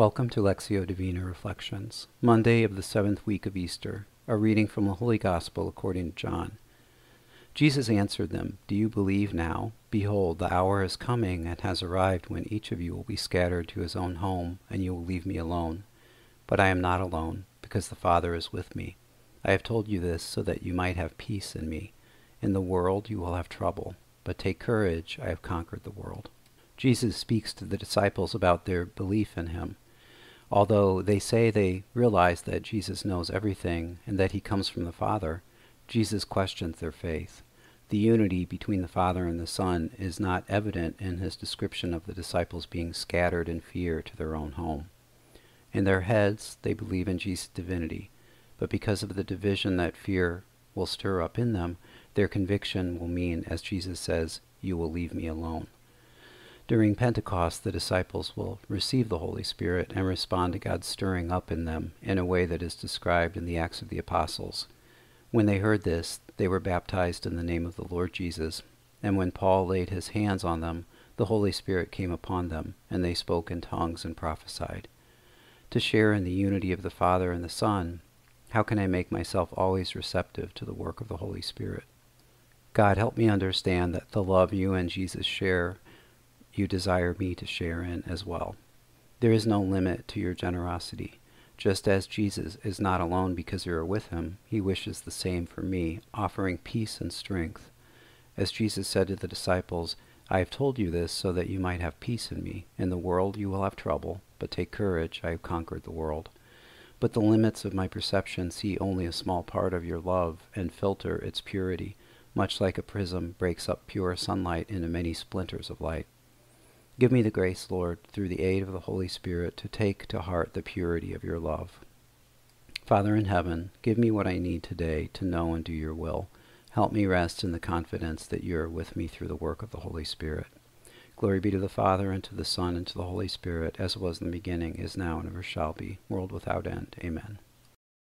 Welcome to Lectio Divina Reflections, Monday of the seventh week of Easter, a reading from the Holy Gospel according to John. Jesus answered them, Do you believe now? Behold, the hour is coming and has arrived when each of you will be scattered to his own home, and you will leave me alone. But I am not alone, because the Father is with me. I have told you this so that you might have peace in me. In the world you will have trouble, but take courage, I have conquered the world. Jesus speaks to the disciples about their belief in him. Although they say they realize that Jesus knows everything and that he comes from the Father, Jesus questions their faith. The unity between the Father and the Son is not evident in his description of the disciples being scattered in fear to their own home. In their heads, they believe in Jesus' divinity, but because of the division that fear will stir up in them, their conviction will mean, as Jesus says, You will leave me alone. During Pentecost, the disciples will receive the Holy Spirit and respond to God's stirring up in them in a way that is described in the Acts of the Apostles. When they heard this, they were baptized in the name of the Lord Jesus. And when Paul laid his hands on them, the Holy Spirit came upon them, and they spoke in tongues and prophesied. To share in the unity of the Father and the Son, how can I make myself always receptive to the work of the Holy Spirit? God, help me understand that the love you and Jesus share you desire me to share in as well. There is no limit to your generosity. Just as Jesus is not alone because you are with him, he wishes the same for me, offering peace and strength. As Jesus said to the disciples, I have told you this so that you might have peace in me. In the world you will have trouble, but take courage, I have conquered the world. But the limits of my perception see only a small part of your love and filter its purity, much like a prism breaks up pure sunlight into many splinters of light. Give me the grace, Lord, through the aid of the Holy Spirit, to take to heart the purity of your love. Father in heaven, give me what I need today to know and do your will. Help me rest in the confidence that you are with me through the work of the Holy Spirit. Glory be to the Father, and to the Son, and to the Holy Spirit, as it was in the beginning, is now, and ever shall be, world without end. Amen.